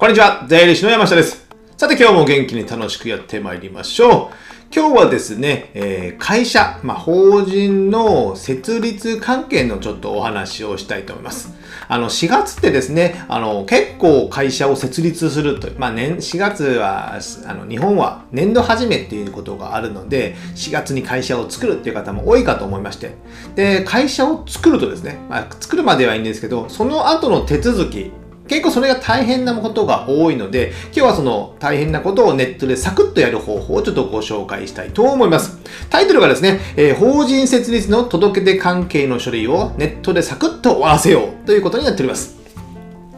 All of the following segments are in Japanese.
こんにちは、税理士の山下です。さて今日も元気に楽しくやってまいりましょう。今日はですね、えー会社、まあ、法人の設立関係のちょっとお話をしたいと思います。あの、4月ってですね、あの、結構会社を設立すると、まあ、年、4月は、あの、日本は年度始めっていうことがあるので、4月に会社を作るっていう方も多いかと思いまして。で、会社を作るとですね、まあ、作るまではいいんですけど、その後の手続き、結構それが大変なことが多いので、今日はその大変なことをネットでサクッとやる方法をちょっとご紹介したいと思います。タイトルがですね、えー法人設立の届け出関係の書類をネットでサクッと終わらせようということになっております。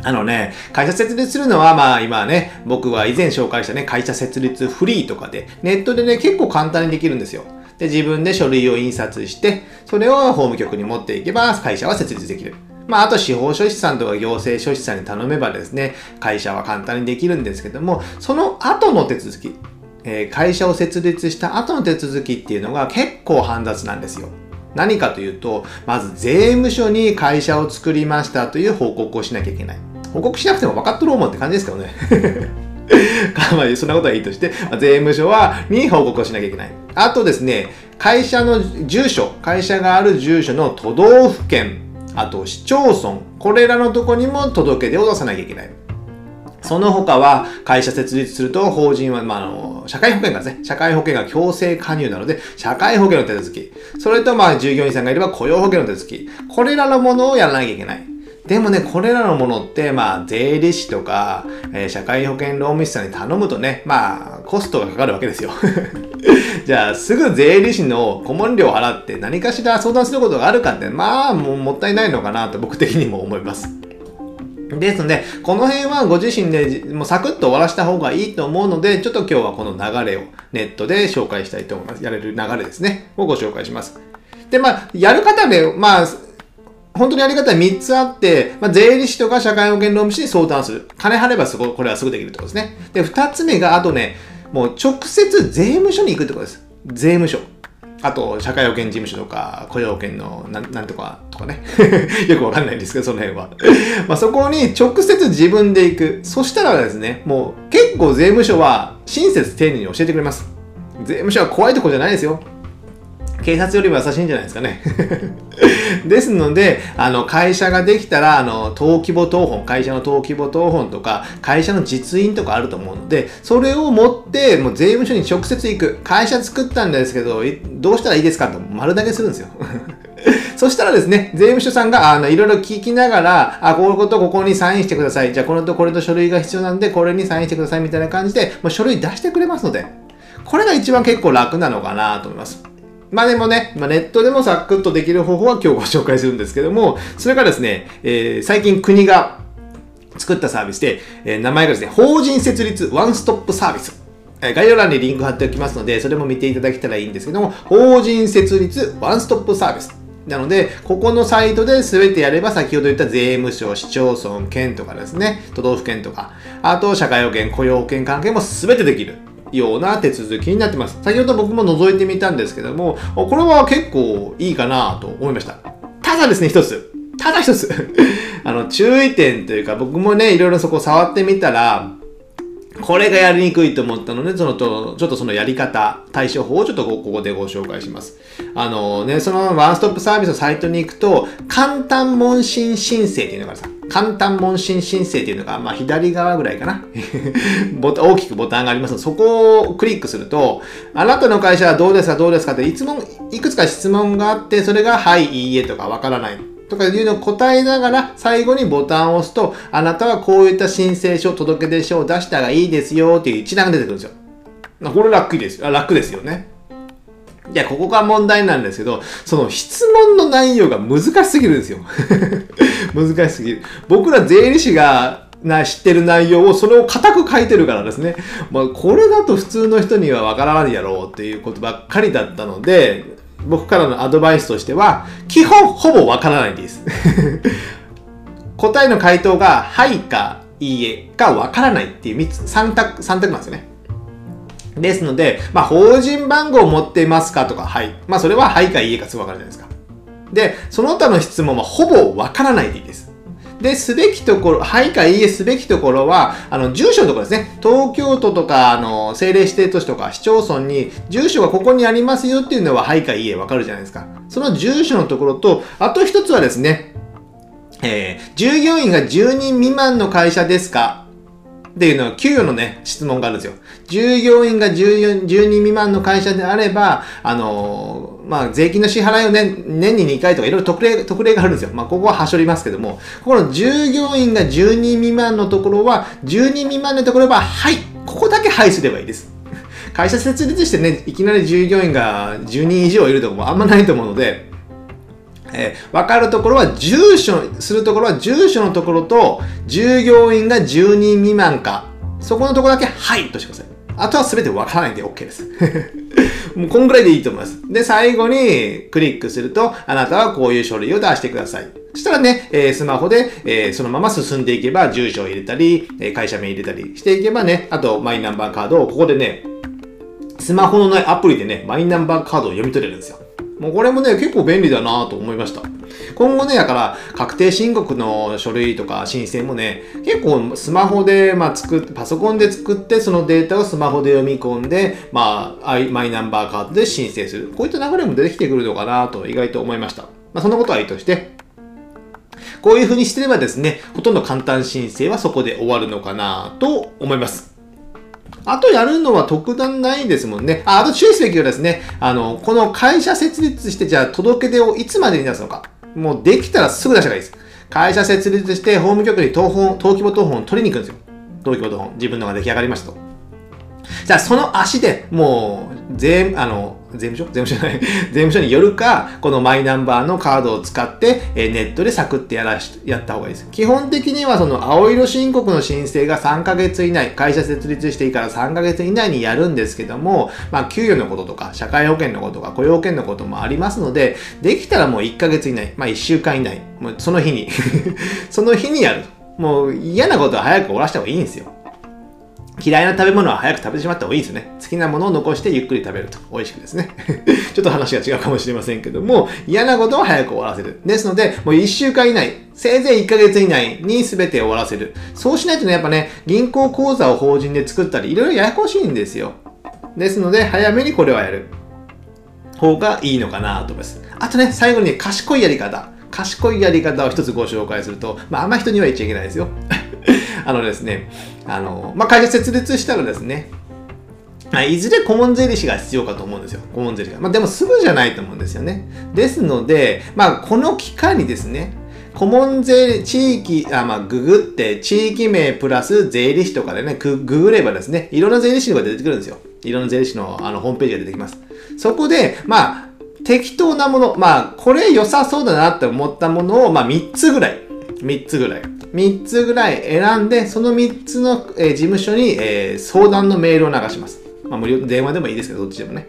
あのね、会社設立するのは、まあ今ね、僕は以前紹介したね、会社設立フリーとかで、ネットでね、結構簡単にできるんですよ。で、自分で書類を印刷して、それを法務局に持っていけば、会社は設立できる。まあ、あと司法書士さんとか行政書士さんに頼めばですね、会社は簡単にできるんですけども、その後の手続き、えー会社を設立した後の手続きっていうのが結構煩雑なんですよ。何かというと、まず税務署に会社を作りましたという報告をしなきゃいけない。報告しなくても分かっとる思うって感じですけどね。まあ、そんなことはいいとして、ま税務署は、に報告をしなきゃいけない。あとですね、会社の住所、会社がある住所の都道府県、あと市町村、これらのとこにも届け出を出さなきゃいけない。その他は、会社設立すると、法人は、まあ、あの、社会保険がですね、社会保険が強制加入なので、社会保険の手続き。それと、まあ、従業員さんがいれば雇用保険の手続き。これらのものをやらなきゃいけない。でもね、これらのものって、まあ、税理士とか、えー社会保険労務士さんに頼むとね、まあ、コストがかかるわけですよ。じゃあ、すぐ税理士の顧問料を払って何かしら相談することがあるかって、まあ、もうもったいないのかなと僕的にも思います。ですので、この辺はご自身でもうサクッと終わらした方がいいと思うので、ちょっと今日はこの流れをネットで紹介したいと思います。やれる流れですね。をご紹介します。で、まあ、やる方で、まあ、本当にやり方は3つあって、まあ、税理士とか社会保険労務士に相談する。金払えばすごこれはすぐできるってことですね。で、2つ目が、あとね、もう直接税務署に行くってことです。税務署。あと、社会保険事務所とか、雇用保険のなんなんとかとかね。よくわかんないんですけど、その辺は。まあそこに直接自分で行く。そしたらですね、もう結構税務署は親切丁寧に教えてくれます。税務署は怖いとこじゃないですよ。警察よりも優しいんじゃないですかね。ですので、あの、会社ができたら、あの、登記簿謄本、会社の登記簿謄本とか、会社の実印とかあると思うので、それを持って、もう税務署に直接行く。会社作ったんですけど、どうしたらいいですかと丸投げするんですよ。そしたらですね、税務署さんが、あの、いろいろ聞きながら、あ、こういうことここにサインしてください。じゃあ、これとこれと書類が必要なんで、これにサインしてくださいみたいな感じで、もう書類出してくれますので、これが一番結構楽なのかなと思います。まあでもね、まあ、ネットでもサクッとできる方法は今日ご紹介するんですけども、それがですね、えー最近国が作ったサービスで、えー名前がですね、法人設立ワンストップサービス。概要欄にリンク貼っておきますので、それも見ていただけたらいいんですけども、法人設立ワンストップサービス。なので、ここのサイトで全てやれば、先ほど言った税務署、市町村、県とかですね、都道府県とか、あと社会保険、雇用保険関係も全てできる。ような手続きになってます。先ほど僕も覗いてみたんですけども、これは結構いいかなと思いました。ただですね、一つ。ただ一つ。あの、注意点というか、僕もね、いろいろそこ触ってみたら、これがやりにくいと思ったので、そのと、ちょっとそのやり方、対処法をちょっとここでご紹介します。あのね、そのワンストップサービスのサイトに行くと、簡単問診申請っていうのがさ、簡単問診申請っていうのが、まあ左側ぐらいかな。大きくボタンがあります、そこをクリックすると、あなたの会社はどうですか、どうですかって、いつも、いくつか質問があって、それが、はい、いいえとかわからない。とかいうのを答えながら、最後にボタンを押すと、あなたはこういった申請書、届出書を出したがいいですよっていう一覧が出てくるんですよ。これ楽です。あ楽ですよね。いや、ここが問題なんですけど、その質問の内容が難しすぎるんですよ。難しすぎる。僕ら税理士がな知ってる内容をそれを固く書いてるからですね。まあ、これだと普通の人にはわからないやろうっていうことばっかりだったので、僕からのアドバイスとしては、基本ほぼわからないです。答えの回答が、はいか、いいえかわからないっていう3つ、3択、三択なんですよね。ですので、まあ、法人番号を持っていますかとか、はい。まあ、それははいかいいえかすぐわかるじゃないですか。で、その他の質問はほぼわからないでいいです。で、すべきところ、はいかいいえすべきところは、あの、住所のところですね。東京都とか、あの、政令指定都市とか市町村に、住所がここにありますよっていうのは、はいかいいえわかるじゃないですか。その住所のところと、あと一つはですね、えー、従業員が10人未満の会社ですか？っていうのは、給与のね、質問があるんですよ。従業員が 10, 10人未満の会社であれば、あのー、まあ、税金の支払いを年年に2回とかいろいろ特例、特例があるんですよ。まあ、ここははしょりますけども、ここの従業員が10人未満のところは、10人未満のところは、はいここだけはいすればいいです。会社設立してね、いきなり従業員が10人以上いるとこもあんまないと思うので、えー、分かるところは住所するところは住所のところと従業員が10人未満かそこのところだけはいとしてくださいあとは全て分からないんで OK ですもうこんぐらいでいいと思います。で最後にクリックするとあなたはこういう書類を出してください。そしたらね、え、スマホで、え、そのまま進んでいけば住所を入れたり、え会社名入れたりしていけばねあとマイナンバーカードをここでねスマホのないアプリでねマイナンバーカードを読み取れるんですよ。もうこれもね、結構便利だなと思いました。今後ね、だから、確定申告の書類とか申請もね、結構スマホで、まあ、作って、パソコンで作って、そのデータをスマホで読み込んで、まあ、マイナンバーカードで申請する。こういった流れも出てきてくるのかなと意外と思いました。まあ、そんなことはいいとして、こういう風にしてればですね、ほとんど簡単申請はそこで終わるのかなと思います。あとやるのは特段ないですもんね。あ、あと注意すべきはですね、あの、この会社設立して、じゃあ届け出をいつまでに出すのか。もうできたらすぐ出した方がいいです。会社設立して、法務局に登本、登記簿謄本を取りに行くんですよ。登記簿謄本。自分のが出来上がりましたと。じゃあその足でもう、全、あの、税務署？税務署じゃない。税務署によるか、このマイナンバーのカードを使って、えネットでサクってやらし、やった方がいいです。基本的にはその青色申告の申請が3ヶ月以内、会社設立していいから3ヶ月以内にやるんですけども、まあ、給与のこととか、社会保険のこととか、雇用保険のこともありますので、できたらもう1ヶ月以内、まあ1週間以内、もうその日に その日にやる。もう嫌なことは早く終わらせた方がいいんですよ。嫌いな食べ物は早く食べてしまった方がいいですね。好きなものを残してゆっくり食べると美味しくですね。ちょっと話が違うかもしれませんけども、嫌なことは早く終わらせる。ですので、もう1週間以内、せいぜい1ヶ月以内に全て終わらせる。そうしないとね、やっぱね、銀行口座を法人で作ったり、いろいろややこしいんですよ。ですので、早めにこれはやる方がいいのかなと思います。あとね、最後に、ね、賢いやり方。賢いやり方を一つご紹介すると、まあ、あんま人には言っちゃいけないですよ。あのですね、あの、まあ、会社設立したらですね、いずれ顧問税理士が必要かと思うんですよ。顧問税理士が。まあ、でもすぐじゃないと思うんですよね。ですので、まあ、この機会にですね、顧問税、地域、あ、まあ、ググって、地域名プラス税理士とかでね、ググればですね、いろんな税理士が出てくるんですよ。いろんな税理士のあのホームページが出てきます。そこで、まあ、適当なもの、まあ、これ良さそうだなって思ったものを、まあ、3つぐらい、3つぐらい。3つぐらい選んで、その3つの、え、事務所に、え、相談のメールを流します。まあ、無料、電話でもいいですけど、どっちでもね。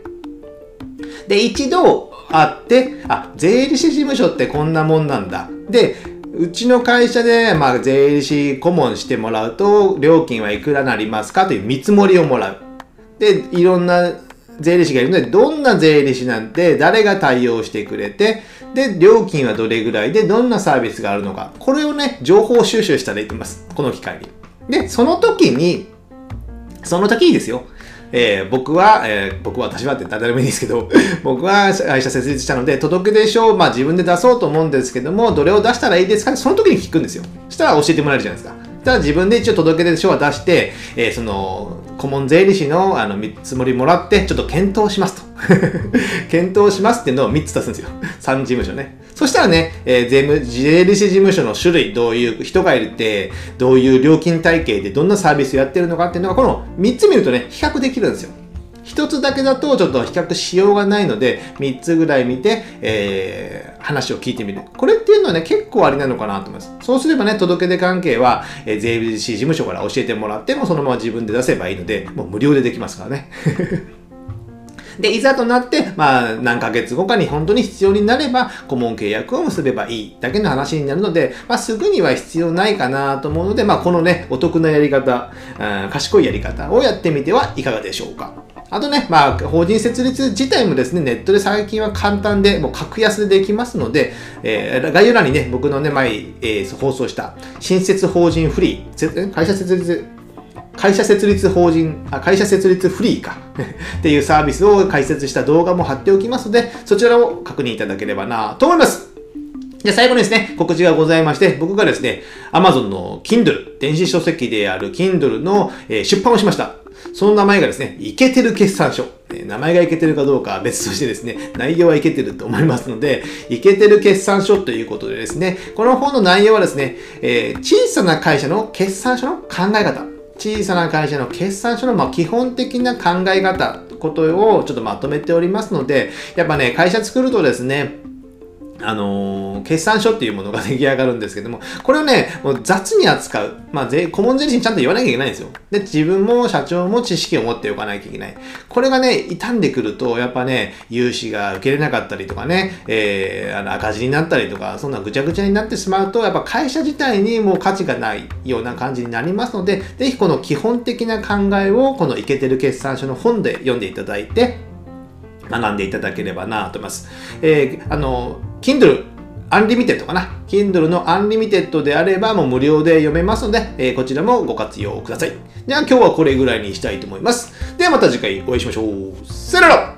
で、一度会って、あ、税理士事務所ってこんなもんなんだ。で、うちの会社で、まあ、税理士顧問してもらうと、料金はいくらなりますかという見積もりをもらう。で、いろんな税理士がいるので、どんな税理士なんて、誰が対応してくれて、で、料金はどれぐらいで、どんなサービスがあるのか。これをね、情報収集したらいいと思います。この機会に。で、その時に、その時にですよ。えー、僕は、えー、僕は私はって誰でもいいんですけど、僕は会社設立したので、届け出書を、まあ、自分で出そうと思うんですけども、どれを出したらいいですかその時に聞くんですよ。そしたら教えてもらえるじゃないですか。ただ自分で一応届け出書は出して、えー、その、顧問税理士のあの見積もりもらって、ちょっと検討しますと。検討しますっていうのを3つ出すんですよ。3事務所ね。そしたらね、えー、税務、税理士事務所の種類、どういう人がいるって、どういう料金体系でどんなサービスをやってるのかっていうのが、この3つ見るとね、比較できるんですよ。1つだけだとちょっと比較しようがないので、3つぐらい見て、えー、話を聞いてみる。これっていうのはね、結構ありなのかなと思います。そうすればね、届け出関係は、えー、税理士事務所から教えてもらっても、そのまま自分で出せばいいので、もう無料でできますからね。で、いざとなって、まあ、何ヶ月後かに本当に必要になれば、顧問契約を結べばいいだけの話になるので、まあ、すぐには必要ないかなと思うので、まあ、このね、お得なやり方、うん賢いやり方をやってみてはいかがでしょうか。あとね、まあ、法人設立自体もですね、ネットで最近は簡単で、もう格安でできますので、えー、概要欄にね、僕のね、前、えー、放送した、新設法人フリー、会社設立、会社設立法人、あ会社設立フリーか っていうサービスを解説した動画も貼っておきますので、そちらを確認いただければなと思います。じゃ最後にですね、告知がございまして、僕がですね、Amazon の Kindle、電子書籍である Kindle の、えー、出版をしました。その名前がですね、イケてる決算書。名前がいけてるかどうかは別としてですね、内容はいけてると思いますので、いけてる決算書ということでですね、この本の内容はですね、えー、小さな会社の決算書の考え方。小さな会社の決算書のま基本的な考え方、ことをちょっとまとめておりますので、やっぱね、会社作るとですね、あの、決算書っていうものが出来上がるんですけども、これをね、もう雑に扱う。まあ、税、顧問税理士にちゃんと言わなきゃいけないんですよ。で、自分も社長も知識を持っておかなきゃいけない。これがね、傷んでくると、やっぱね、融資が受けれなかったりとかね、えー、あの赤字になったりとか、そんなぐちゃぐちゃになってしまうと、やっぱ会社自体にもう価値がないような感じになりますので、ぜひこの基本的な考えを、このイケてる決算書の本で読んでいただいて、学んでいただければなと思います。えー、あの、Kindle Unlimited かな Kindle のアンリミテッドであればもう無料で読めますので、えー、こちらもご活用ください。じゃあ今日はこれぐらいにしたいと思います。ではまた次回お会いしましょう。さよなら